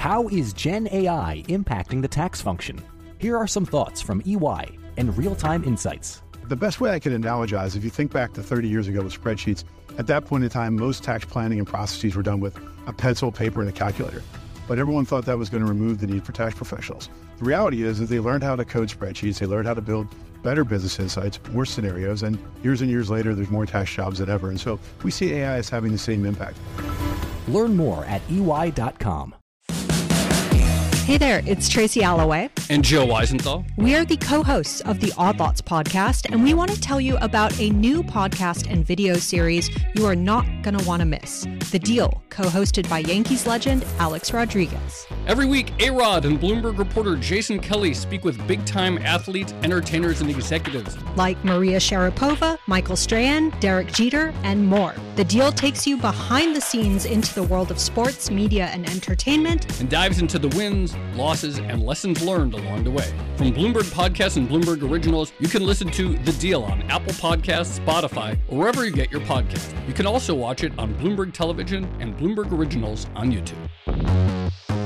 How is Gen AI impacting the tax function? Here are some thoughts from EY and real time insights. The best way I could analogize, if you think back to 30 years ago with spreadsheets, at that point in time, most tax planning and processes were done with a pencil, paper, and a calculator. But everyone thought that was going to remove the need for tax professionals. The reality is that they learned how to code spreadsheets, they learned how to build better business insights, more scenarios, and years and years later, there's more tax jobs than ever. And so we see AI as having the same impact. Learn more at EY.com. Hey there, it's Tracy Alloway. And Joe Weisenthal. We are the co hosts of the Odd Lots podcast, and we want to tell you about a new podcast and video series you are not going to want to miss The Deal, co hosted by Yankees legend Alex Rodriguez. Every week, A Rod and Bloomberg reporter Jason Kelly speak with big time athletes, entertainers, and executives. Like Maria Sharapova, Michael Strahan, Derek Jeter, and more. The Deal takes you behind the scenes into the world of sports, media, and entertainment, and dives into the wins losses, and lessons learned along the way. From Bloomberg Podcasts and Bloomberg Originals, you can listen to The Deal on Apple Podcasts, Spotify, or wherever you get your podcast. You can also watch it on Bloomberg Television and Bloomberg Originals on YouTube.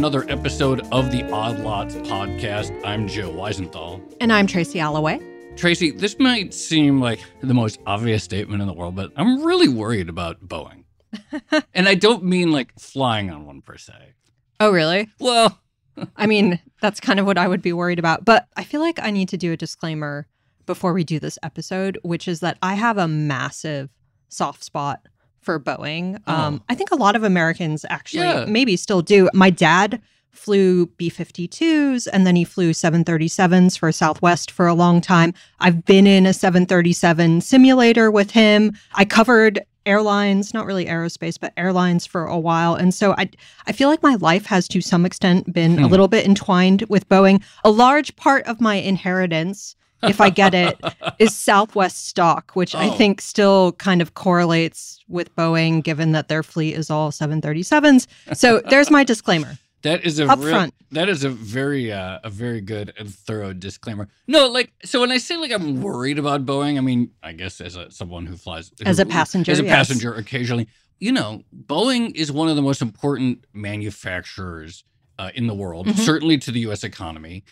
Another episode of the Odd Lots podcast. I'm Joe Weisenthal. And I'm Tracy Alloway. Tracy, this might seem like the most obvious statement in the world, but I'm really worried about Boeing. and I don't mean like flying on one per se. Oh, really? Well, I mean, that's kind of what I would be worried about. But I feel like I need to do a disclaimer before we do this episode, which is that I have a massive soft spot for Boeing. Oh. Um, I think a lot of Americans actually yeah. maybe still do. My dad flew B 52s and then he flew 737s for Southwest for a long time. I've been in a 737 simulator with him. I covered airlines, not really aerospace, but airlines for a while. And so I I feel like my life has to some extent been hmm. a little bit entwined with Boeing. A large part of my inheritance if I get it, is Southwest stock, which oh. I think still kind of correlates with Boeing, given that their fleet is all 737s. So there's my disclaimer. That is a real, that is a very uh, a very good and thorough disclaimer. No, like so when I say like I'm worried about Boeing, I mean I guess as a, someone who flies as a passenger, as a yes. passenger occasionally. You know, Boeing is one of the most important manufacturers uh, in the world, mm-hmm. certainly to the U.S. economy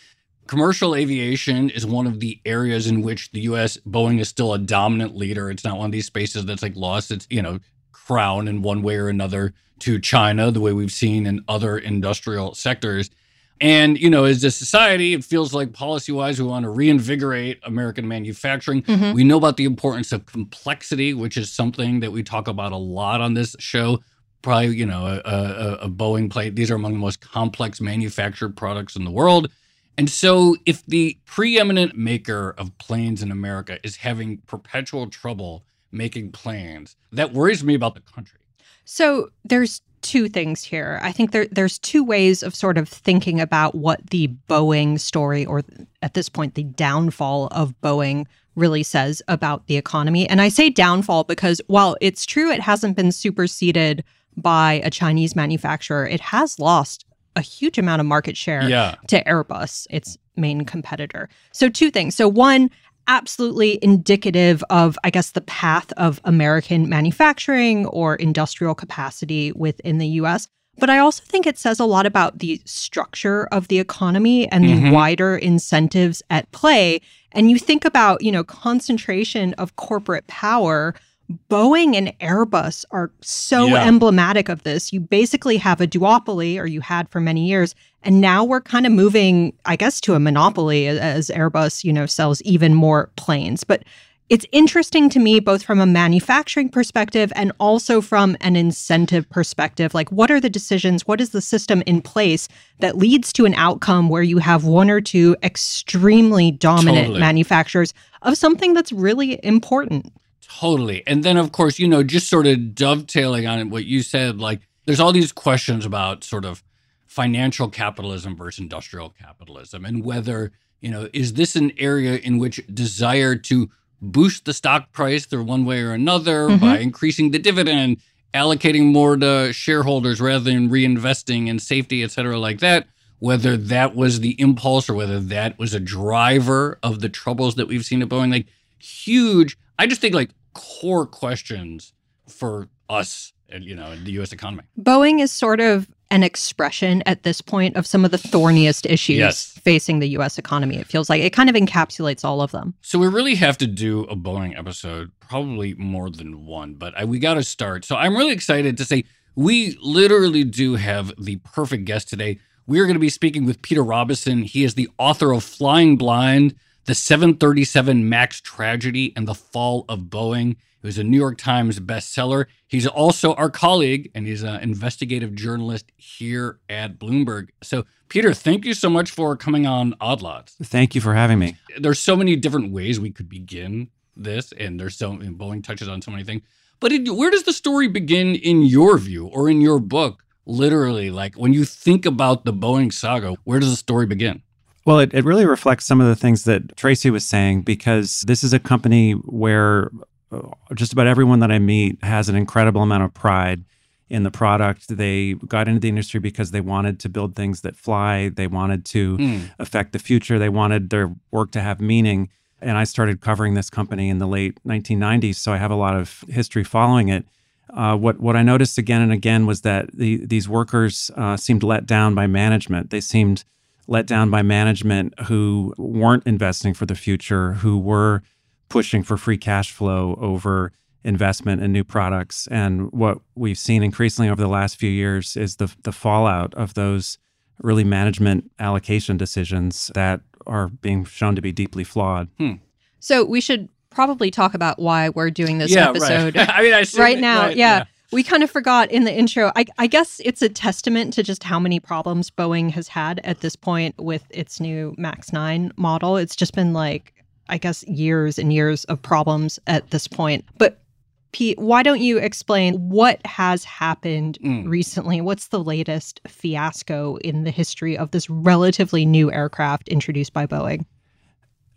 commercial aviation is one of the areas in which the US Boeing is still a dominant leader. It's not one of these spaces that's like lost its, you know, crown in one way or another to China, the way we've seen in other industrial sectors. And, you know, as a society, it feels like policy wise, we want to reinvigorate American manufacturing. Mm-hmm. We know about the importance of complexity, which is something that we talk about a lot on this show. Probably, you know, a, a, a Boeing plate. These are among the most complex manufactured products in the world. And so, if the preeminent maker of planes in America is having perpetual trouble making planes, that worries me about the country. So, there's two things here. I think there, there's two ways of sort of thinking about what the Boeing story, or at this point, the downfall of Boeing, really says about the economy. And I say downfall because while it's true it hasn't been superseded by a Chinese manufacturer, it has lost a huge amount of market share yeah. to Airbus, its main competitor. So, two things. So, one, absolutely indicative of, I guess, the path of American manufacturing or industrial capacity within the US. But I also think it says a lot about the structure of the economy and mm-hmm. the wider incentives at play. And you think about, you know, concentration of corporate power Boeing and Airbus are so yeah. emblematic of this. You basically have a duopoly, or you had for many years, and now we're kind of moving, I guess, to a monopoly as Airbus, you know, sells even more planes. But it's interesting to me, both from a manufacturing perspective and also from an incentive perspective. Like, what are the decisions? What is the system in place that leads to an outcome where you have one or two extremely dominant totally. manufacturers of something that's really important? Totally. And then, of course, you know, just sort of dovetailing on what you said, like there's all these questions about sort of financial capitalism versus industrial capitalism and whether, you know, is this an area in which desire to boost the stock price through one way or another mm-hmm. by increasing the dividend, allocating more to shareholders rather than reinvesting in safety, et cetera, like that? whether that was the impulse or whether that was a driver of the troubles that we've seen at Boeing. Like huge, I just think like core questions for us, and you know, the U.S. economy. Boeing is sort of an expression at this point of some of the thorniest issues Yes. facing the US economy. It feels like it kind of encapsulates all of them. So we really have to do a Boeing episode, probably more than one, but I, we got to start. So I'm really excited to say we literally do have the perfect guest today. We are going to be speaking with Peter Robison. He is the author of Flying Blind, The 737 MAX Tragedy, and the Fall of Boeing. It was a New York Times bestseller. He's also our colleague, and he's an investigative journalist here at Bloomberg. So, Peter, thank you so much for coming on Odd Lots Thank you for having me. there's so many different ways we could begin this, and there's so and Boeing touches on so many things. But it, where does the story begin in your view or in your book? Literally, like when you think about the Boeing saga, where does the story begin? Well, it, it really reflects some of the things that Tracy was saying because this is a company where uh, just about everyone that I meet has an incredible amount of pride in the product. They got into the industry because they wanted to build things that fly, they wanted to Hmm. affect the future, they wanted their work to have meaning. And I started covering this company in the late 1990s, so I have a lot of history following it. Uh, what what I noticed again and again was that the, these workers uh, seemed let down by management. They seemed let down by management who weren't investing for the future, who were pushing for free cash flow over investment in new products. And what we've seen increasingly over the last few years is the the fallout of those really management allocation decisions that are being shown to be deeply flawed. Hmm. So we should probably talk about why we're doing this episode right. I mean, I right now. right, yeah. We kind of forgot in the intro. I, I guess it's a testament to just how many problems Boeing has had at this point with its new MAX 9 model. It's just been like, I guess, years and years of problems at this point. But Pete, why don't you explain what has happened Mm. recently? What's the latest fiasco in the history of this relatively new aircraft introduced by Boeing?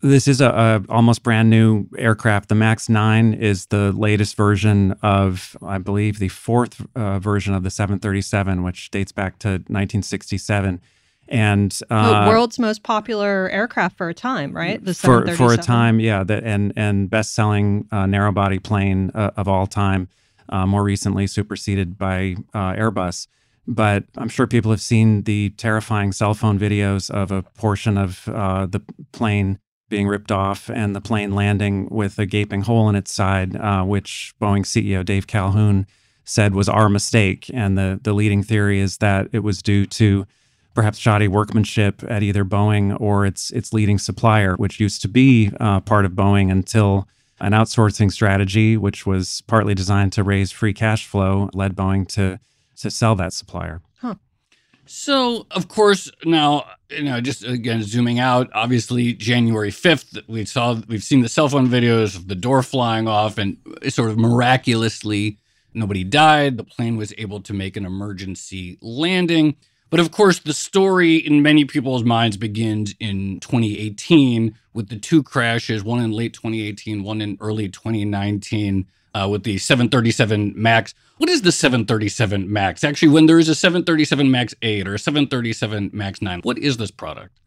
This is a, a almost brand new aircraft. The Max 9 is the latest version of, I believe, the fourth uh, version of the 737, which dates back to 1967. And the uh, world's most popular aircraft for a time, right? The for for a time, yeah, that and and best selling uh, narrow body plane uh, of all time. Uh, more recently, superseded by uh, Airbus. But I'm sure people have seen the terrifying cell phone videos of a portion of uh, the plane being ripped off and the plane landing with a gaping hole in its side, uh, which Boeing CEO Dave Calhoun said was our mistake. And the the leading theory is that it was due to perhaps shoddy workmanship at either Boeing or its its leading supplier, which used to be uh, part of Boeing until an outsourcing strategy, which was partly designed to raise free cash flow, led Boeing to to sell that supplier. So, of course, now you know, just again zooming out. Obviously, January fifth, we saw we've seen the cell phone videos of the door flying off, and sort of miraculously, nobody died. The plane was able to make an emergency landing. But of course, the story in many people's minds begins in 2018 with the two crashes, one in late 2018, one in early 2019, uh, with the 737 MAX. What is the 737 MAX? Actually, when there is a 737 MAX 8 or a 737 MAX 9, what is this product?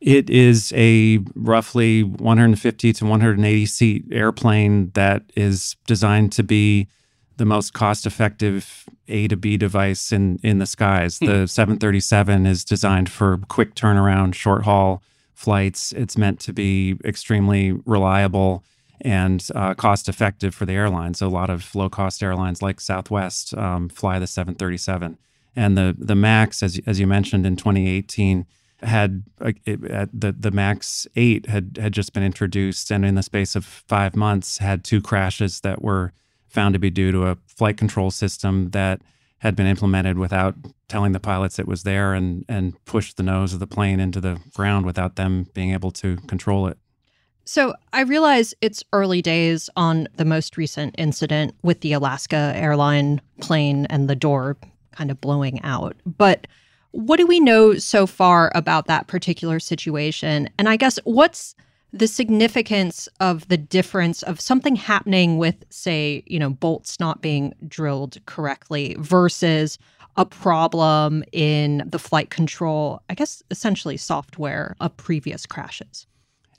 It is a roughly 150 to 180 seat airplane that is designed to be the most cost effective A to B device in, in the skies. The 737 is designed for quick turnaround, short haul flights. It's meant to be extremely reliable and uh, cost effective for the airlines. A lot of low cost airlines like Southwest um, fly the 737. And the, the MAX, as, as you mentioned in 2018, had uh, it, the the Max Eight had had just been introduced, and in the space of five months, had two crashes that were found to be due to a flight control system that had been implemented without telling the pilots it was there, and and pushed the nose of the plane into the ground without them being able to control it. So I realize it's early days on the most recent incident with the Alaska airline plane and the door kind of blowing out. But what do we know so far about that particular situation? And I guess what's the significance of the difference of something happening with, say, you know, bolts not being drilled correctly versus a problem in the flight control, I guess essentially software of previous crashes.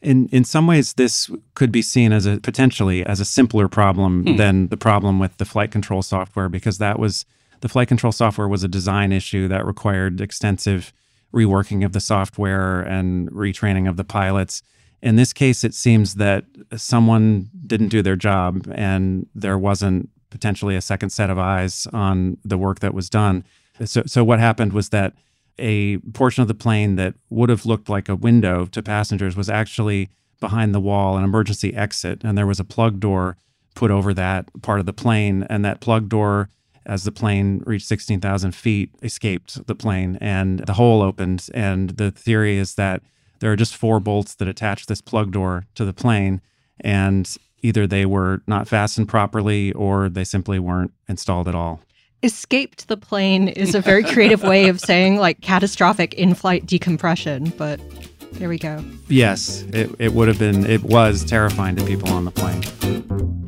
In in some ways, this could be seen as a potentially as a simpler problem Hmm. than the problem with the flight control software because that was the flight control software was a design issue that required extensive reworking of the software and retraining of the pilots. In this case, it seems that someone didn't do their job and there wasn't potentially a second set of eyes on the work that was done. So, so what happened was that a portion of the plane that would have looked like a window to passengers was actually behind the wall, an emergency exit, and there was a plug door put over that part of the plane. And that plug door, as the plane reached 16,000 feet, escaped the plane and the hole opened. And the theory is that there are just four bolts that attach this plug door to the plane. And either they were not fastened properly or they simply weren't installed at all. Escaped the plane is a very creative way of saying like catastrophic in flight decompression, but there we go. Yes, it, it would have been, it was terrifying to people on the plane.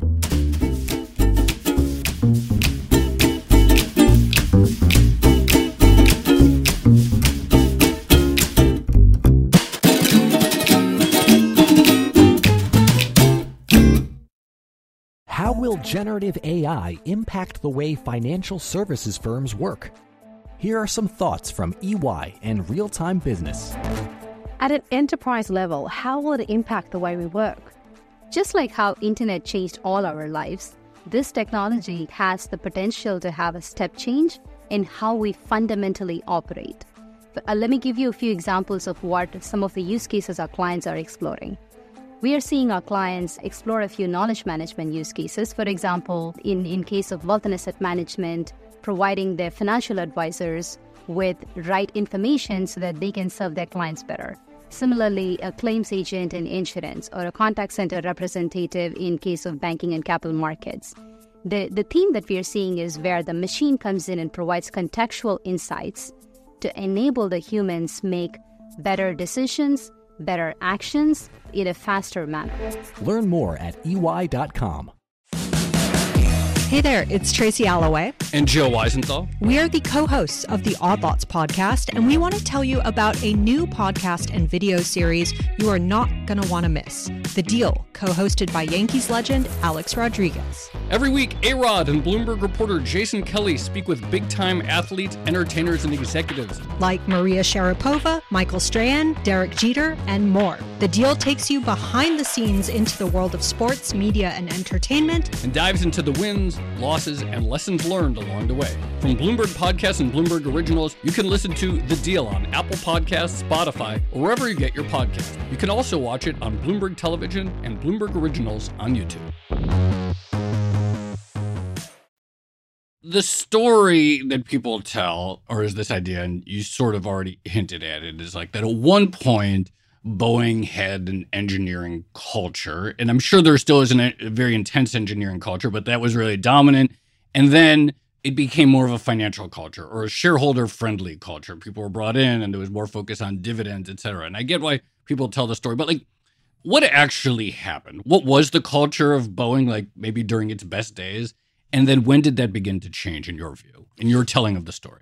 Will generative AI impact the way financial services firms work? Here are some thoughts from EY and Real Time Business. At an enterprise level, how will it impact the way we work? Just like how internet changed all our lives, this technology has the potential to have a step change in how we fundamentally operate. But, uh, let me give you a few examples of what some of the use cases our clients are exploring. We are seeing our clients explore a few knowledge management use cases. For example, in, in case of wealth and asset management, providing their financial advisors with right information so that they can serve their clients better. Similarly, a claims agent in insurance or a contact center representative in case of banking and capital markets. The, the theme that we are seeing is where the machine comes in and provides contextual insights to enable the humans make better decisions, better actions in a faster manner. Learn more at EY.com. Hey there, it's Tracy Alloway. And Joe Weisenthal. We are the co hosts of the Odd Lots podcast, and we want to tell you about a new podcast and video series you are not going to want to miss The Deal, co hosted by Yankees legend Alex Rodriguez. Every week, A Rod and Bloomberg reporter Jason Kelly speak with big time athletes, entertainers, and executives. Like Maria Sharapova, Michael Strahan, Derek Jeter, and more. The Deal takes you behind the scenes into the world of sports, media, and entertainment. and dives into the wins, losses, and lessons learned along the way. From Bloomberg Podcasts and Bloomberg Originals, you can listen to The Deal on Apple Podcasts, Spotify, or wherever you get your podcast. You can also watch it on Bloomberg Television and Bloomberg Originals on YouTube. The story that people tell, or is this idea, and you sort of already hinted at it, is like that at one point, Boeing had an engineering culture, and I'm sure there still is an, a very intense engineering culture, but that was really dominant. And then it became more of a financial culture or a shareholder friendly culture. People were brought in, and there was more focus on dividends, et cetera. And I get why people tell the story, but like, what actually happened? What was the culture of Boeing like maybe during its best days? And then when did that begin to change in your view, in your telling of the story?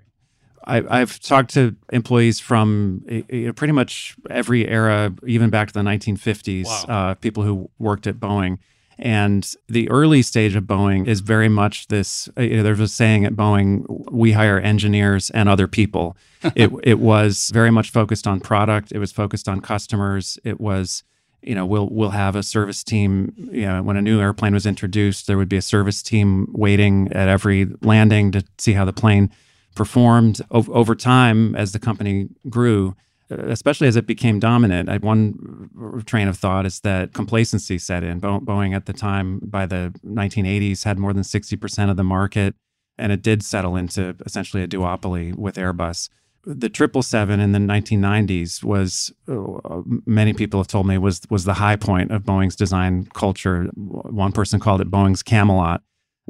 I, I've talked to employees from eh, eh, pretty much every era, even back to the 1950s, Wow. uh, people who worked at Boeing. And the early stage of Boeing is very much this. eh, You know, there's a saying at Boeing: "We hire engineers and other people." it it was very much focused on product. It was focused on customers. It was, you know, we'll we'll have a service team. You know, when a new airplane was introduced, there would be a service team waiting at every landing to see how the plane performed over time as the company grew, uh, especially as it became dominant. I, one train of thought is that complacency set in. Bo- Boeing at the time, by the 1980s, had more than 60% of the market, and it did settle into essentially a duopoly with Airbus. The 777 in the 1990s was, uh, many people have told me, was was the high point of Boeing's design culture. One person called it Boeing's Camelot.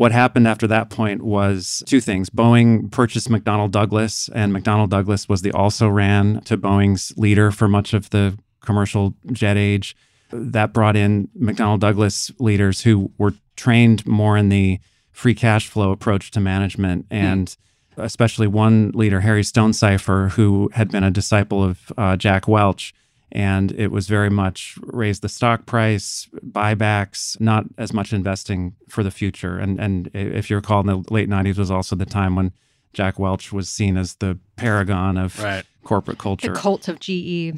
What happened after that point was two things. Boeing purchased McDonnell Douglas, and McDonnell Douglas was the also ran to Boeing's leader for much of the commercial jet age. That brought in McDonnell Douglas leaders who were trained more in the free cash flow approach to management and especially one leader, Harry Stonecipher, who had been a disciple of uh, Jack Welch. And it was very much raise the stock price, buybacks, not as much investing for the future. And and if you recall, in the late '90s was also the time when Jack Welch was seen as the paragon of Right. corporate culture. The cult of GE.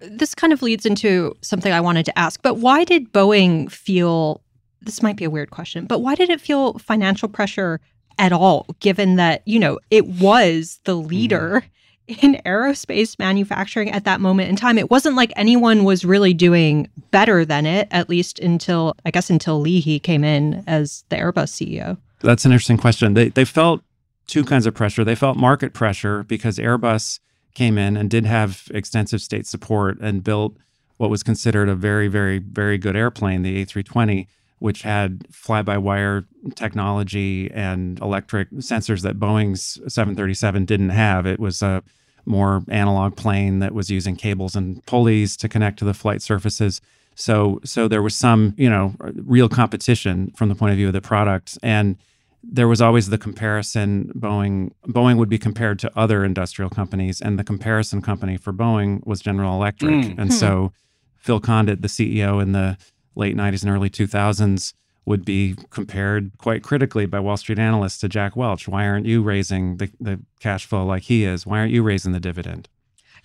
This kind of leads into something I wanted to ask, but why did Boeing feel this might be a weird question, but why did it feel financial pressure at all, given that, you know, it was the leader mm-hmm. In aerospace manufacturing at that moment in time? It wasn't like anyone was really doing better than it, at least until, I guess, until Leahy came in as the Airbus CEO. That's an interesting question. They they felt two kinds of pressure. They felt market pressure because Airbus came in and did have extensive state support and built what was considered a very very very good airplane, the A320, which had fly-by-wire technology and electric sensors that Boeing's 737 didn't have. It was a more analog plane that was using cables and pulleys to connect to the flight surfaces. So so there was some, you know, real competition from the point of view of the product and there was always the comparison Boeing Boeing would be compared to other industrial companies and the comparison company for Boeing was General Electric. Mm. And so Phil Condit, the CEO in the late 90s and early 2000s would be compared quite critically by Wall Street analysts to Jack Welch. Why aren't you raising the, the cash flow like he is? Why aren't you raising the dividend?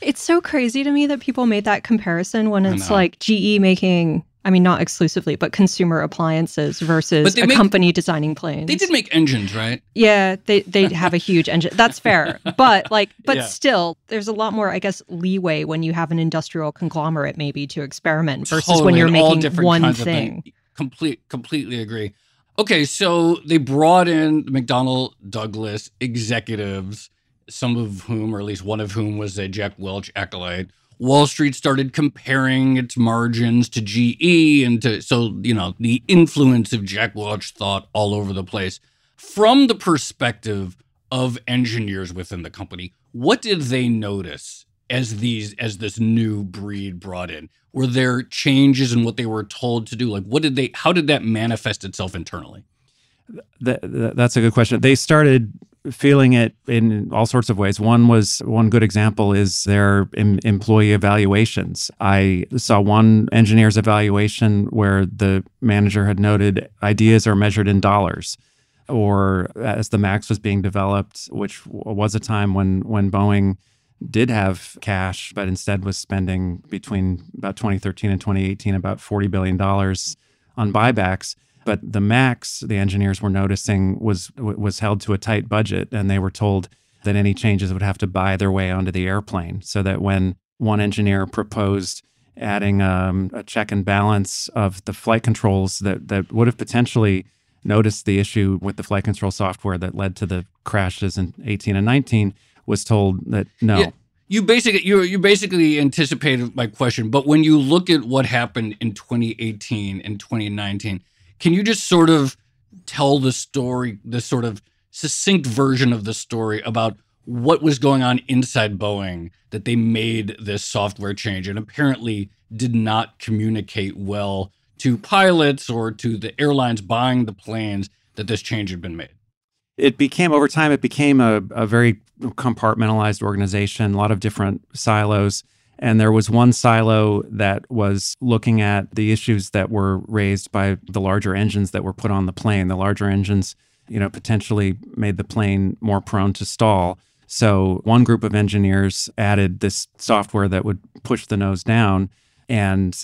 It's so crazy to me that people made that comparison when it's like GE making, I mean, not exclusively, but consumer appliances versus a make- company designing planes. They did make engines, right? Yeah, they they have a huge engine. That's fair. But like but Yeah. still there's a lot more I guess leeway when you have an industrial conglomerate maybe to experiment versus when you're and all making different one kinds of thing. Complete, completely agree. Okay, so they brought in McDonnell Douglas executives, some of whom, or at least one of whom, was a Jack Welch acolyte. Wall Street started comparing its margins to GE, and to so you know the influence of Jack Welch thought all over the place. From the perspective of engineers within the company, what did they notice as these as this new breed brought in? Were there changes in what they were told to do? Like what did they how did that manifest itself internally? That, that- that's a good question. They started feeling it in all sorts of ways. One was one good example is their em- employee evaluations. I saw one engineer's evaluation where the manager had noted ideas are measured in dollars. Or as the Max was being developed, which was a time when when Boeing did have cash, but instead was spending between about 2013 and 2018 about 40 billion dollars on buybacks. But the max the engineers were noticing was was held to a tight budget, and they were told that any changes would have to buy their way onto the airplane. So that when one engineer proposed adding um, a check and balance of the flight controls that that would have potentially noticed the issue with the flight control software that led to the crashes in 18 and 19 was told that no Yeah. You basically you you basically anticipated my question, but when you look at what happened in 2018 and 2019, can you just sort of tell the story, the sort of succinct version of the story about what was going on inside Boeing that they made this software change and apparently did not communicate well to pilots or to the airlines buying the planes that this change had been made. It became over time it became a, a very compartmentalized organization a lot of different silos. And there was one silo that was looking at the issues that were raised by the larger engines that were put on the plane. The larger engines you know potentially made the plane more prone to stall. So one group of engineers added this software that would push the nose down and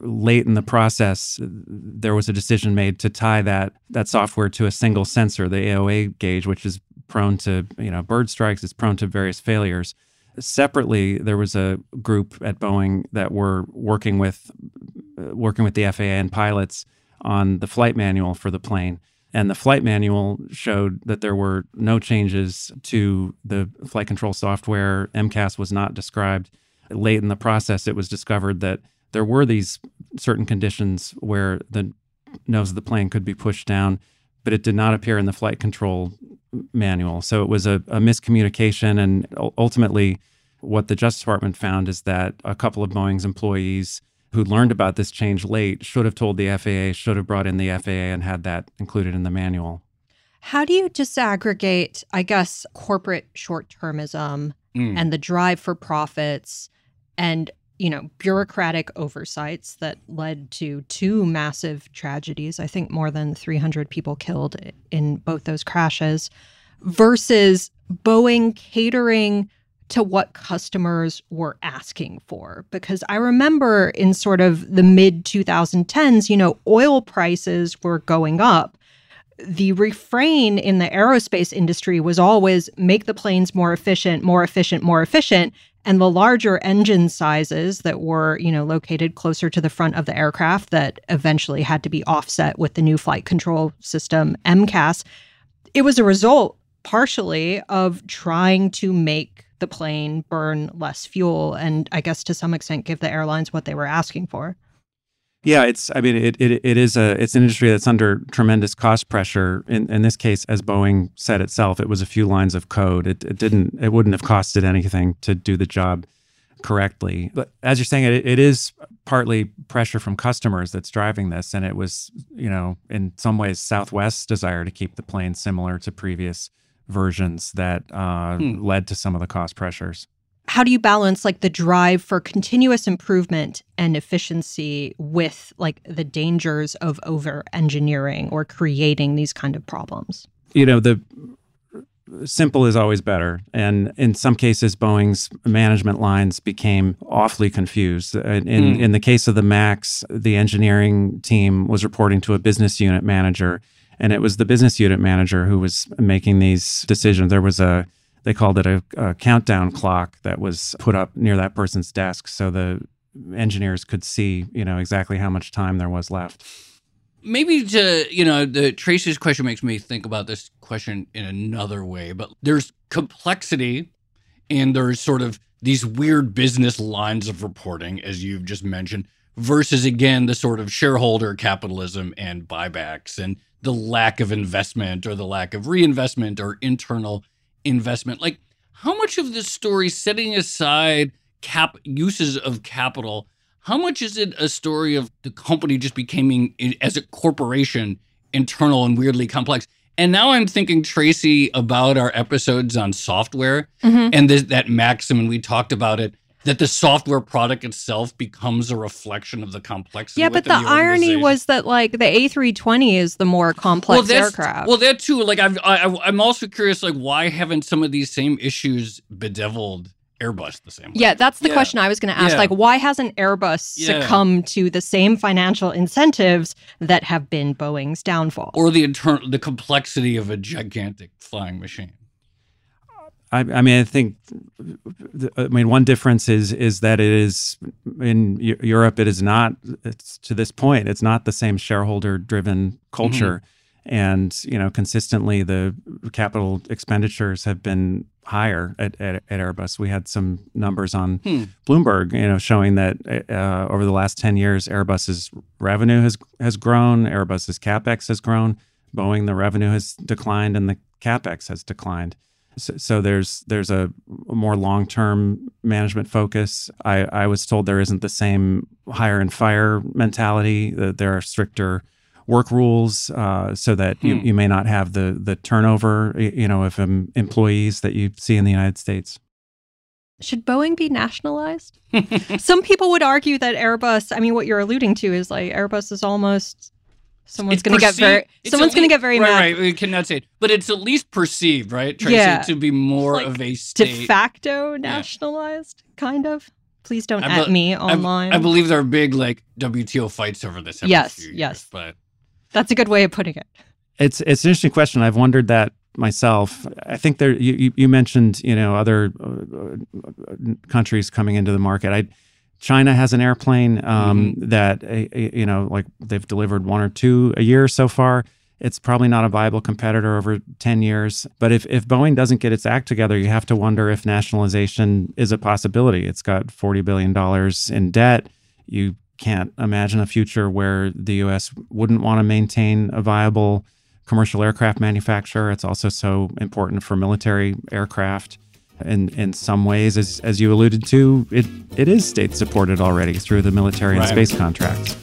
late in the process there was a decision made to tie that that software to a single sensor the AOA gauge which is prone to you know bird strikes it's prone to various failures. Separately there was a group at Boeing that were working with working with the FAA and pilots on the flight manual for the plane. And the flight manual showed that there were no changes to the flight control software. MCAS was not described. Late in the process, it was discovered that there were these certain conditions where the nose of the plane could be pushed down, but it did not appear in the flight control manual. So it was a, a miscommunication. And ultimately, what the Justice Department found is that a couple of Boeing's employees who learned about this change late should have told the FAA, should have brought in the FAA and had that included in the manual. How do you disaggregate, I guess, corporate short termism Mm. and the drive for profits and you know bureaucratic oversights that led to two massive tragedies i think more than 300 people killed in both those crashes versus boeing catering to what customers were asking for because i remember in sort of the mid 2010s you know oil prices were going up the refrain in the aerospace industry was always make the planes more efficient, more efficient, more efficient. And the larger engine sizes that were, you know, located closer to the front of the aircraft that eventually had to be offset with the new flight control system, MCAS, it was a result partially of trying to make the plane burn less fuel and I guess to some extent give the airlines what they were asking for. Yeah, it's. I mean, it, it it is a it's an industry that's under tremendous cost pressure. In in this case, as Boeing said itself, it was a few lines of code. It, it didn't. It wouldn't have costed anything to do the job correctly. But as you're saying, it, it is partly pressure from customers that's driving this, and it was you know in some ways Southwest's desire to keep the plane similar to previous versions that uh, Hmm. led to some of the cost pressures. How do you balance like the drive for continuous improvement and efficiency with like the dangers of over engineering or creating these kind of problems? You know the simple is always better. And in some cases boeing's management lines became awfully confused. Uh, in Hmm. in the case of the max the engineering team was reporting to a business unit manager and it was the business unit manager who was making these decisions. There was a they called it a, a countdown clock that was put up near that person's desk so the engineers could see you know exactly how much time there was left. Maybe to you know the tracy's question makes me think about this question in another way but there's complexity and there's sort of these weird business lines of reporting as you've just mentioned versus again the sort of shareholder capitalism and buybacks and the lack of investment or the lack of reinvestment or internal investment. Like how much of this story setting aside cap uses of capital how much is it a story of the company just becoming as a corporation internal and weirdly complex? And now i'm thinking tracy about our episodes on software mm-hmm. and this, that maxim and we talked about it that the software product itself becomes a reflection of the complexity yeah but the within irony was that like the a320 is the more complex that's- aircraft Well, that too. Like I've, I, I- I'm also curious, like why haven't some of these same issues bedeviled Airbus the same way? Yeah, that's the Yeah. question I was going to ask. Yeah. Like, why hasn't Airbus Yeah. succumbed to the same financial incentives that have been Boeing's downfall? or the internal, the complexity of a gigantic flying machine. I, I mean, I think. I mean, one difference is is that it is in Eu- Europe. It is not. It's to this point. It's not the same shareholder driven culture, and you know, consistently the capital expenditures have been higher at, at, at Airbus. We had some numbers on Hmm. Bloomberg, you know, showing that uh, over the last ten years, Airbus's revenue has has grown, Airbus's capex has grown. Boeing, the revenue has declined, and the capex has declined. So, so there's there's a more long term management focus. I, I was told there isn't the same hire and fire mentality. That there are stricter work rules, uh, so that you, Hmm. you may not have the the turnover, you know, of um, employees that you see in the United States. Should Boeing be nationalized? Some people would argue that Airbus, I mean, what you're alluding to is like Airbus is almost someone's It's going to get very it's someone's going to lea- get very right, mad. Right, we cannot say it, but it's at least perceived, right, Tracy, Yeah. to be more Like, of a De facto nationalized, kind of. Please don't I at be- me online. I, believe there are big like WTO fights over this. Every Yes, few years, yes. but That's a good way of putting it. It's it's an interesting question. I've wondered that myself. I think there you you, you mentioned you know other uh, uh, countries coming into the market. I China has an airplane um, that uh, uh, you know like they've delivered one or two a year so far. It's probably not a viable competitor over 10 years. But if, if Boeing doesn't get its act together, you have to wonder if nationalization is a possibility. It's got $40 billion in debt. You can't imagine a future where the U.S. wouldn't want to maintain a viable commercial aircraft manufacturer. It's also so important for military aircraft. In, in some ways, as, as you alluded to, it, it is state supported already through the military and space contracts.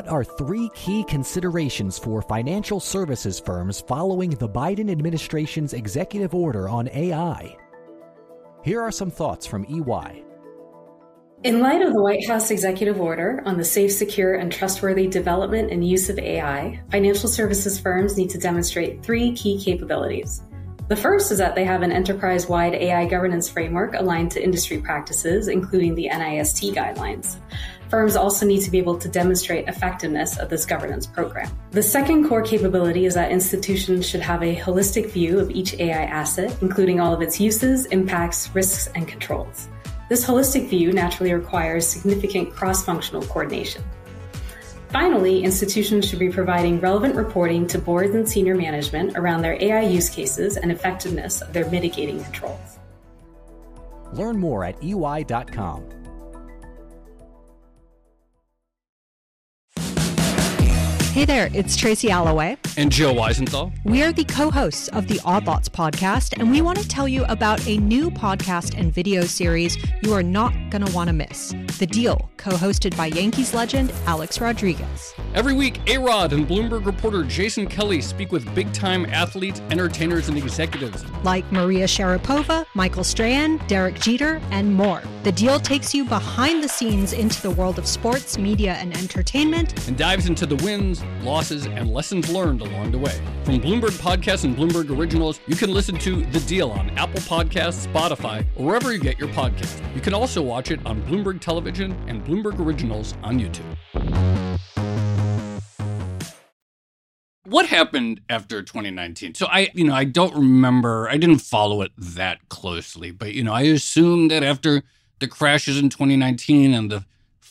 What are three key considerations for financial services firms following the Biden administration's executive order on AI? Here are some thoughts from EY. In light of the White House executive order on the safe, secure, and trustworthy development and use of AI, financial services firms need to demonstrate three key capabilities. The first is that they have an enterprise wide AI governance framework aligned to industry practices, including the NIST guidelines. Firms also need to be able to demonstrate effectiveness of this governance program. The second core capability is that institutions should have a holistic view of each AI asset, including all of its uses, impacts, risks, and controls. This holistic view naturally requires significant cross functional coordination. Finally, institutions should be providing relevant reporting to boards and senior management around their AI use cases and effectiveness of their mitigating controls. Learn more at EY.com. Hey there, it's Tracy Alloway. And Joe Weisenthal. We are the co hosts of the Odd Lots podcast, and we want to tell you about a new podcast and video series you are not going to want to miss The Deal, co hosted by Yankees legend Alex Rodriguez. Every week, A Rod and Bloomberg reporter Jason Kelly speak with big time athletes, entertainers, and executives like Maria Sharapova, Michael Strahan, Derek Jeter, and more. The Deal takes you behind the scenes into the world of sports, media, and entertainment and dives into the wins losses, and lessons learned along the way. From Bloomberg Podcasts and Bloomberg Originals, you can listen to The Deal on Apple Podcasts, Spotify, or wherever you get your podcast. You can also watch it on Bloomberg Television and Bloomberg Originals on YouTube. What happened after 2019? So I, you know, I don't remember. I didn't follow it that closely, but you know, I assume that after the crashes in 2019 and the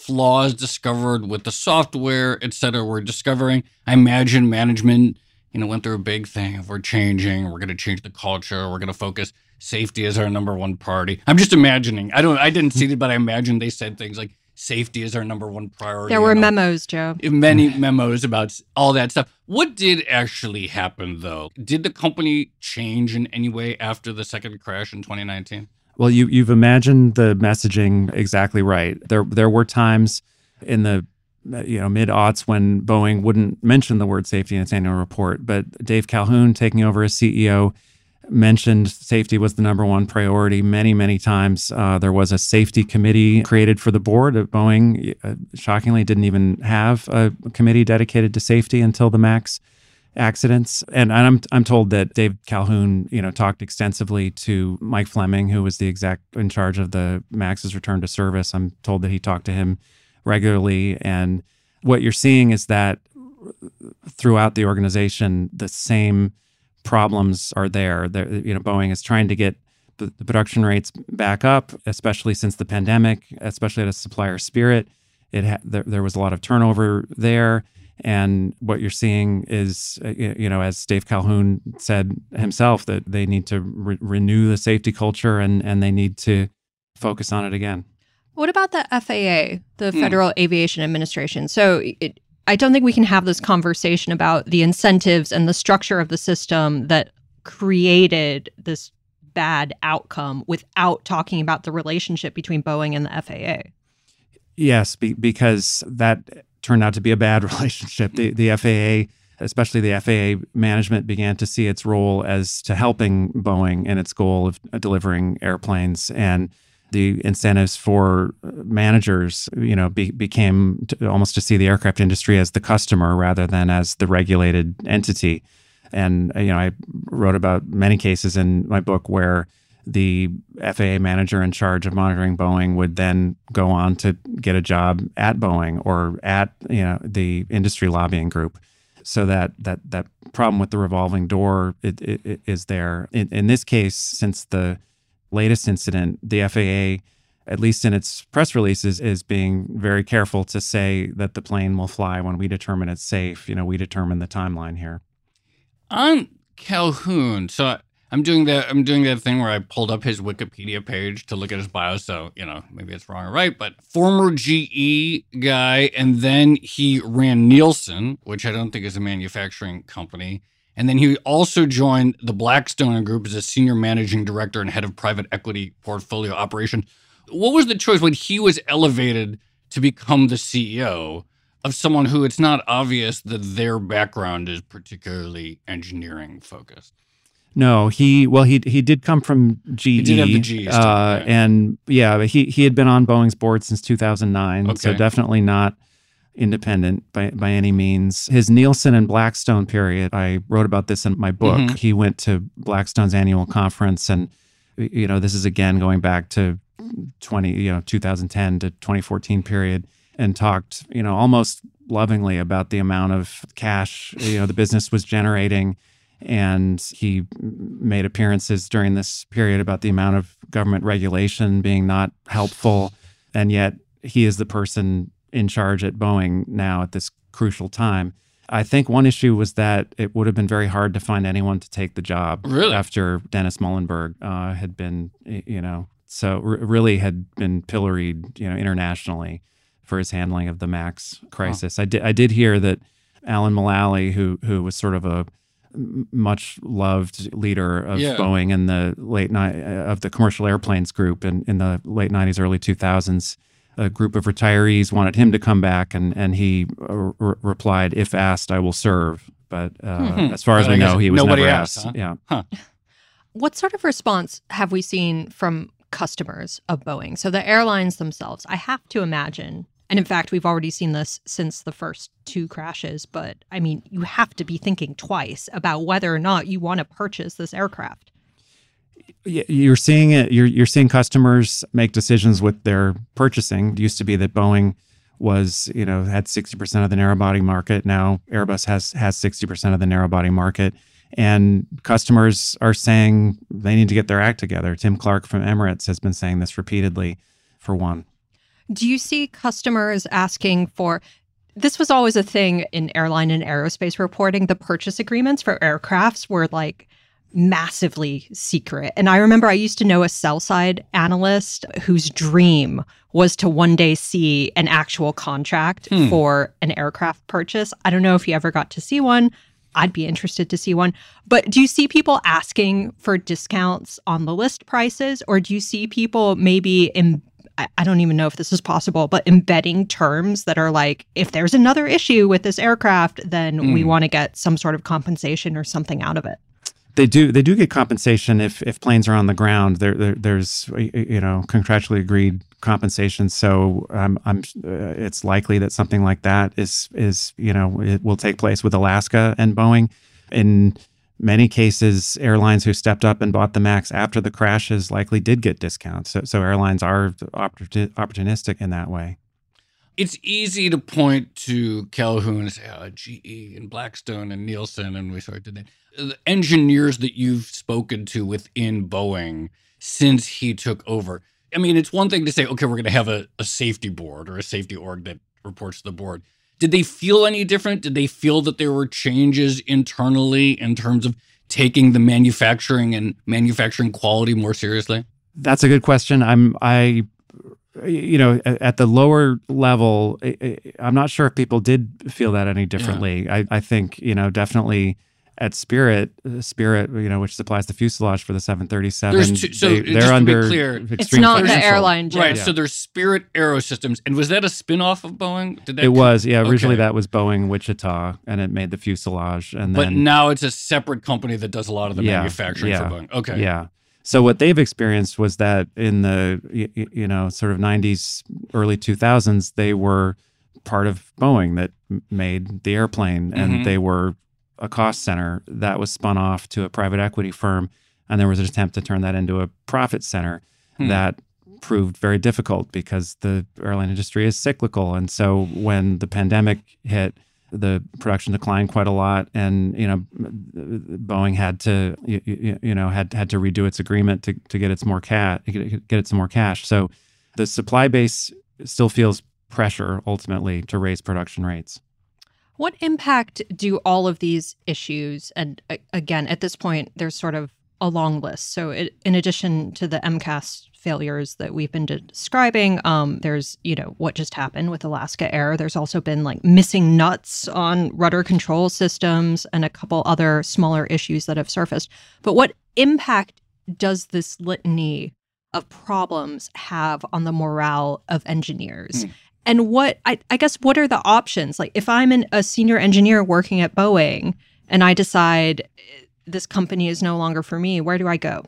flaws discovered with the software, et cetera, we're discovering. I imagine management, you know, went through a big thing of we're changing, we're going to change the culture, we're going to focus safety as our number one priority. I'm just imagining. I don't. I didn't see it, but I imagine they said things like safety is our number one priority. There were memos, Joe. Many memos about all that stuff. What did actually happen, though? Did the company change in any way after the second crash in 2019? Well, you you've imagined the messaging exactly right. There there were times in the you know mid aughts when Boeing wouldn't mention the word safety in its annual report, but Dave Calhoun taking over as CEO mentioned safety was the number one priority many many times. Uh, there was a safety committee created for the board Boeing. Uh, shockingly, didn't even have a committee dedicated to safety until the Max accidents. And I'm I'm told that Dave Calhoun, you know, talked extensively to Mike Fleming, who was the exec in charge of the Max's return to service. I'm told that he talked to him regularly. And what you're seeing is that throughout the organization, the same problems are there. There, you know, Boeing is trying to get the, the production rates back up, especially since the pandemic, especially at a supplier spirit. It ha- there, there was a lot of turnover there and what you're seeing is, uh, you know, as Dave Calhoun said himself, that they need to re- renew the safety culture and, and they need to focus on it again. What about the FAA, the hmm. Federal Aviation Administration? So it, I don't think we can have this conversation about the incentives and the structure of the system that created this bad outcome without talking about the relationship between Boeing and the FAA. Yes, be, because that turned out to be a bad relationship. The, the FAA, especially the FAA management, began to see its role as to helping Boeing in its goal of uh, delivering airplanes. And the incentives for uh, managers, you know, be, became to, almost to see the aircraft industry as the customer rather than as the regulated entity. And uh, you know, I wrote about many cases in my book where the FAA manager in charge of monitoring Boeing would then go on to get a job at Boeing or at you know the industry lobbying group. So that that that problem with the revolving door it, it, it is there. In, in this case, since the latest incident, the FAA, at least in its press releases, is being very careful to say that the plane will fly when we determine it's safe. You know, we determine the timeline here. On Calhoun, so I'm doing that. I'm doing that thing where I pulled up his Wikipedia page to look at his bio. So you know, maybe it's wrong or right, but former GE guy, and then he ran Nielsen, which I don't think is a manufacturing company. And then he also joined the Blackstone Group as a senior managing director and head of private equity portfolio operation. What was the choice when he was elevated to become the CEO? of someone who it's not obvious that their background is particularly engineering focused. No, he well he he did come from GE. He did have the GE uh, and yeah, he he had been on Boeing's board since 2009, so definitely not independent by by any means. His Nielsen and Blackstone period, I wrote about this in my book. Mhm. He went to Blackstone's annual conference, and you know this is again going back to 20 you know 2010 to 2014 period, and talked you know almost lovingly about the amount of cash you know the business was generating and he made appearances during this period about the amount of government regulation being not helpful and yet he is the person in charge at Boeing now at this crucial time. I think one issue was that it would have been very hard to find anyone to take the job Really? after Dennis Muilenburg uh, had been, you know, so r- really had been pilloried, you know, internationally for his handling of the Max crisis. I did I did hear that Alan Mullally, who who was sort of a much loved leader of Yeah. Boeing in the late night of the commercial airplanes group in, in the late 90s, early 2000s. A group of retirees wanted him to come back, and and he uh, re- replied, "If asked, I will serve." But uh, Mhm. as far as But I we know, he was nobody never asked, asked. huh? Yeah. What sort of response have we seen from customers of Boeing? So the airlines themselves, I have to imagine, and in fact, we've already seen this since the first two crashes, but I mean, you have to be thinking twice about whether or not you want to purchase this aircraft. you're seeing it you're you're seeing customers make decisions with their purchasing. It used to be that boeing was you know had 60% of the narrow body market. Now airbus has has 60% of the narrow body market. And customers are saying they need to get their act together. Tim clark from emirates has been saying this repeatedly for one Do you see customers asking for this was always a thing in airline and aerospace reporting. The purchase agreements for aircrafts were like massively secret. And I remember I used to know a sell side analyst whose dream was to one day see an actual contract Hmm. for an aircraft purchase. I don't know if you ever got to see one. I'd be interested to see one. But do you see people asking for discounts on the list prices, or do you see people maybe in I- I don't even know if this is possible, but embedding terms that are like, if there's another issue with this aircraft, then we Hmm. want to get some sort of compensation or something out of it. they do they do get compensation if if planes are on the ground there, there there's you know contractually agreed compensation so i'm i'm uh, it's likely that something like that is is you know it will take place with alaska and boeing in many cases airlines who stepped up and bought the max after the crashes likely did get discounts so, so airlines are opportunistic in that way It's easy to point to Calhoun and say, oh, uh, GE and Blackstone and Nielsen, and we sort of did that. The uh, engineers that you've spoken to within Boeing since he took over. I mean, it's one thing to say, okay, we're going to have a, a safety board or a safety org that reports to the board. Did they feel any different? Did they feel that there were changes internally in terms of taking the manufacturing and manufacturing quality more seriously? That's a good question. I'm I you know at, the lower level I'm not sure if people did feel that any differently. I, I think you know definitely at Spirit uh, Spirit you know which supplies the fuselage for the 737 two- so they, they're be under clear, extreme It's not the control. airline jet. Right. Yeah. So there's Spirit Aerosystems. And was that a spin off of Boeing? Did that It was yeah originally Okay. that was Boeing Wichita and it made the fuselage and But then now it's a separate company that does a lot of the Yeah, manufacturing yeah, for Boeing. Okay. Yeah. So what they've experienced was that in the y- y- you know sort of 90s early 2000s they were part of Boeing that made the airplane and Mhm. they were a cost center that was spun off to a private equity firm and there was an attempt to turn that into a profit center Hmm. that proved very difficult because the airline industry is cyclical. And so when the pandemic hit the production declined quite a lot and you know boeing had to you, you, know had had to redo its agreement to, to get its more cat get, get it some more cash. So the supply base still feels pressure ultimately to raise production rates What impact do all of these issues, and again, at this point, there's sort of a long list. So, it, in addition to the MCAS failures that we've been describing, um, there's, you know, what just happened with Alaska Air. There's also been like missing nuts on rudder control systems and a couple other smaller issues that have surfaced. But what impact does this litany of problems have on the morale of engineers? Hmm. And what I, I guess what are the options? Like if I'm an, a senior engineer working at Boeing and I decide eh, this company is no longer for me, where do I go?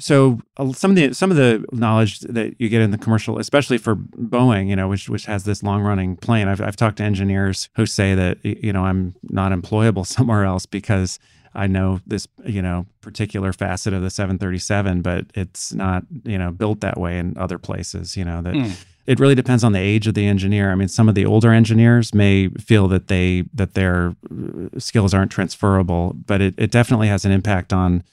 So uh, some of the some of the knowledge that you get in the commercial, especially for Boeing, you know, which which has this long running plane. I've I've talked to engineers who say that you know I'm not employable somewhere else because I know this you know particular facet of the 737, but it's not you know built that way in other places. You know that. Mm. It really depends on the age of the engineer. I mean, some of the older engineers may feel that they that their uh, skills aren't transferable, but it, it definitely has an impact on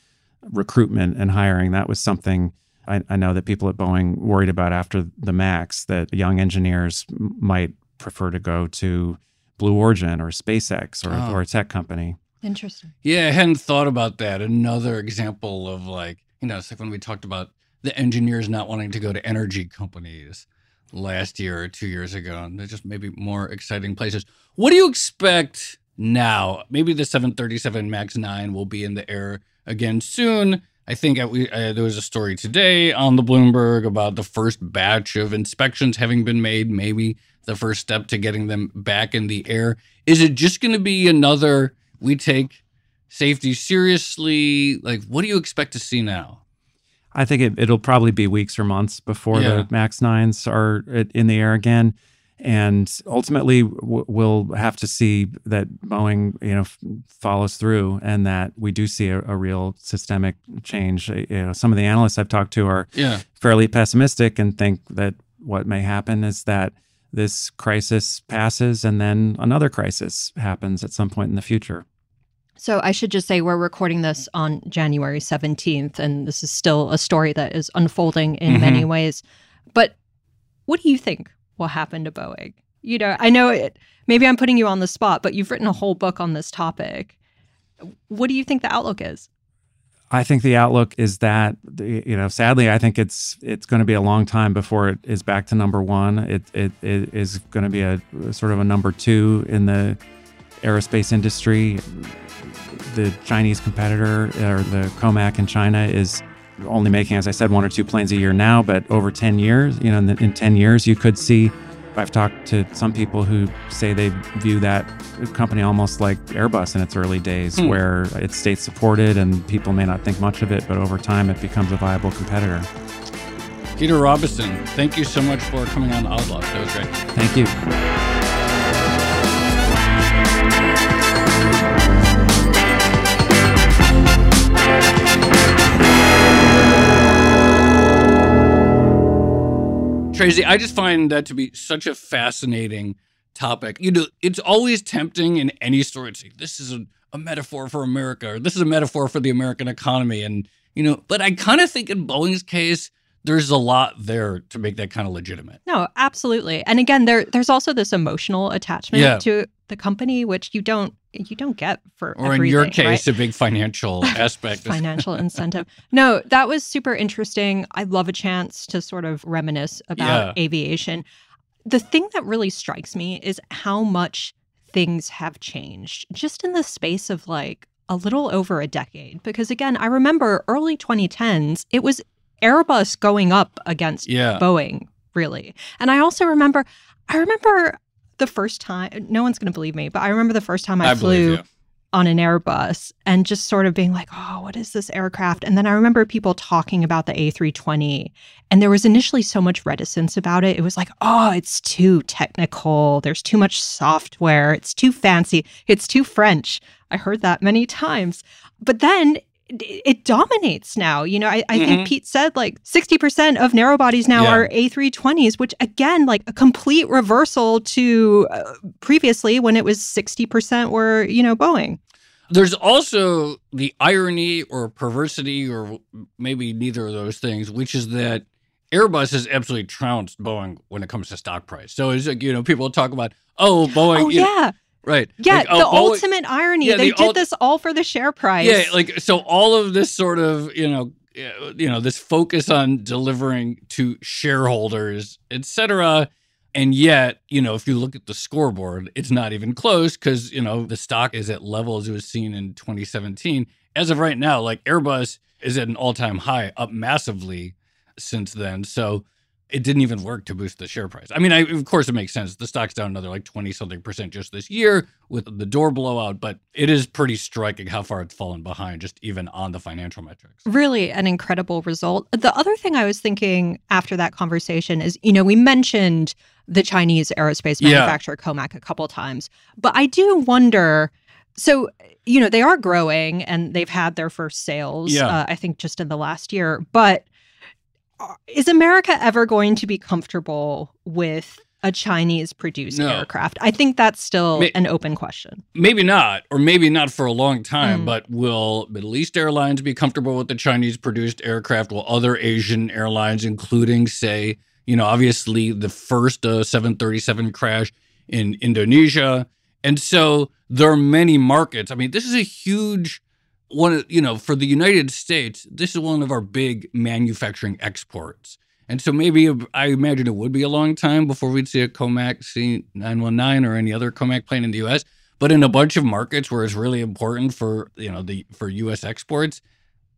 recruitment and hiring. That was something I, I, know that people at Boeing worried about after the MAX that young engineers might prefer to go to Blue Origin or SpaceX or, oh. or a tech company. Interesting. Yeah, I hadn't thought about that. Another example of like, you know, it's like when we talked about the engineers not wanting to go to energy companies last year or two years ago, and they're just maybe more exciting places. What do you expect now? Maybe the 737 MAX 9 will be in the air again soon. I think uh, there was a story today on the Bloomberg about the first batch of inspections having been made, maybe the first step to getting them back in the air. Is it just going to be another we take safety seriously? Like, what do you expect to see now? I think it, will probably be weeks or months before yeah. the Max 9s are uh, in the air again and ultimately w- we'll have to see that Boeing you know f- follows through and that we do see a, a, real systemic change uh, you know some of the analysts I've talked to are yeah. fairly pessimistic and think that what may happen is that this crisis passes and then another crisis happens at some point in the future so I should just say we're recording this on January 17th and this is still a story that is unfolding in mm-hmm. many ways but what do you think will happen to Boeing. You know, I know it, maybe I'm putting you on the spot, but you've written a whole book on this topic. What do you think the outlook is? I think the outlook is that you know, sadly, I think it's it's going to be a long time before it is back to number one. It it, it is going to be a sort of a number two in the aerospace industry. The Chinese competitor or the Comac in China is only making, as I said, one or two planes a year now, but over 10 years, you know, in, the, in 10 years, you could see. I've talked to some people who say they view that company almost like Airbus in its early days, hmm. where it's state supported and people may not think much of it, but over time it becomes a viable competitor. Peter Robison, thank you so much for coming on Odd Lots. That was great. Thank you. Tracy, I just find that to be such a fascinating topic. You know, it's always tempting in any story to say this is a, a metaphor for America or this is a metaphor for the American economy. And, you know, but I kind of think in Boeing's case, there's a lot there to make that kind of legitimate. No, absolutely. And again, there there's also this emotional attachment yeah. to the company, which you don't you don't get for or in your case right? a big financial aspect financial incentive no that was super interesting i love a chance to sort of reminisce about yeah. aviation the thing that really strikes me is how much things have changed just in the space of like a little over a decade because again i remember early 2010s it was airbus going up against yeah. boeing really and i also remember i remember the first time, no one's going to believe me, but I remember the first time I, I flew on an Airbus and just sort of being like, oh, what is this aircraft? And then I remember people talking about the A320. And there was initially so much reticence about it. It was like, oh, it's too technical. There's too much software. It's too fancy. It's too French. I heard that many times. But then it dominates now. You know, I, I mm-hmm. think Pete said like 60% of narrow bodies now yeah. are A320s, which again, like a complete reversal to uh, previously when it was 60% were, you know, Boeing. There's also the irony or perversity, or maybe neither of those things, which is that Airbus has absolutely trounced Boeing when it comes to stock price. So it's like, you know, people talk about, oh, Boeing. Oh, yeah. Know, Right. Yeah, like, the oh, ultimate irony. Yeah, they the did ul- this all for the share price. Yeah, like so all of this sort of, you know, eh, you know, this focus on delivering to shareholders, etc. And yet, you know, if you look at the scoreboard, it's not even close because, you know, the stock is at levels it was seen in 2017. As of right now, like Airbus is at an all-time high, up massively since then. So it didn't even work to boost the share price. I mean, I, of course, it makes sense. The stock's down another like 20 something percent just this year with the door blowout, but it is pretty striking how far it's fallen behind, just even on the financial metrics. Really an incredible result. The other thing I was thinking after that conversation is, you know, we mentioned the Chinese aerospace Yeah. manufacturer Comac a couple times, but I do wonder. So, you know, they are growing and they've had their first sales, Yeah. uh, I think just in the last year. But is America ever going to be comfortable with a Chinese produced No. aircraft? I think that's still May- an open question. Maybe not, or maybe not for a long time, Mm. but will Middle East airlines be comfortable with the Chinese produced aircraft? Will other Asian airlines, including, say, you know, obviously the first uh, 737 crash in Indonesia? And so there are many markets. I mean, this is a huge one, of- you know, for the United States, this is one of our big manufacturing exports. And so maybe I imagine it would be a long time before we'd see a Comac C919 or any other Comac plane in the US. But in a bunch of markets where it's really important for, you know, the for US exports,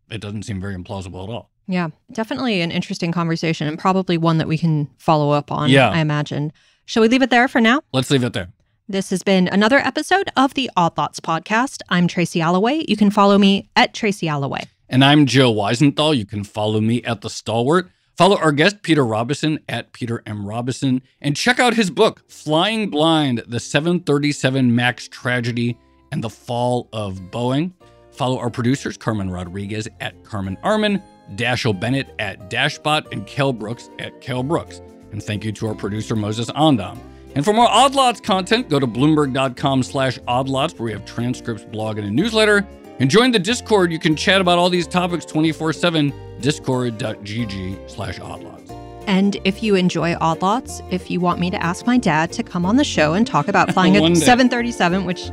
it doesn't seem very implausible at all. Yeah, definitely an interesting conversation and probably one that we can follow up on, Yeah. I imagine. Shall we leave it there for now? Let's leave it there. This has been another episode of the Odd Lots podcast. I'm Tracy Alloway. You can follow me at Tracy Alloway. And I'm Joe Weisenthal. You can follow me at The Stalwart. Follow our guest, Peter Robison, at Peter M. Robison. And check out his book, Flying Blind The 737 MAX Tragedy and the Fall of Boeing. Follow our producers, Carmen Rodriguez at Carmen Armin, Dashiell Bennett at Dashbot, and Kale Brooks at Kel Brooks. And thank you to our producer, Moses Onam. And for more Odd Lots content, go to bloomberg.com slash oddlots, where we have transcripts, blog, and a newsletter. And join the Discord. You can chat about all these topics 24-7, discord.gg slash oddlots. And if you enjoy Odd Lots, if you want me to ask my dad to come on the show and talk about flying a 737, which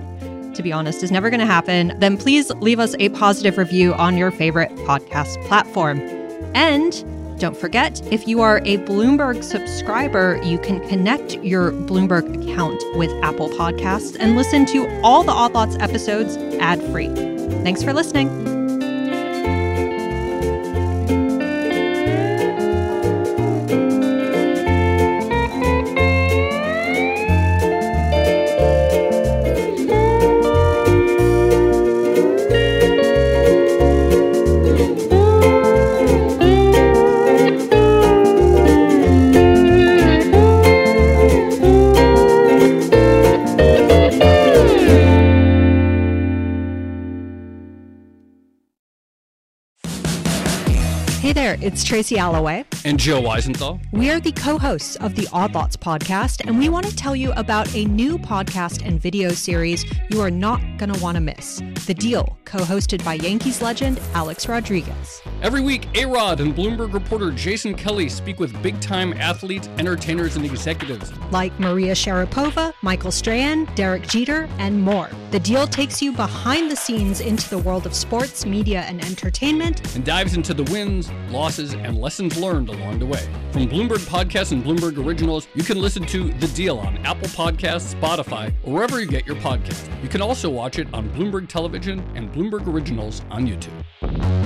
to be honest is never going to happen, then please leave us a positive review on your favorite podcast platform. And don't forget, if you are a Bloomberg subscriber, you can connect your Bloomberg account with Apple Podcasts and listen to all the Odd Lots episodes ad free. Thanks for listening. It's Tracy Alloway. And Joe Weisenthal. We are the co hosts of the Odd Lots podcast, and we want to tell you about a new podcast and video series you are not going to want to miss The Deal, co hosted by Yankees legend Alex Rodriguez. Every week, A-Rod and Bloomberg reporter Jason Kelly speak with big-time athletes, entertainers, and executives. Like Maria Sharapova, Michael Strahan, Derek Jeter, and more. The Deal takes you behind the scenes into the world of sports, media, and entertainment. and dives into the wins, losses, and lessons learned along the way. From Bloomberg Podcasts and Bloomberg Originals, you can listen to The Deal on Apple Podcasts, Spotify, or wherever you get your podcast. You can also watch it on Bloomberg Television and Bloomberg Originals on YouTube.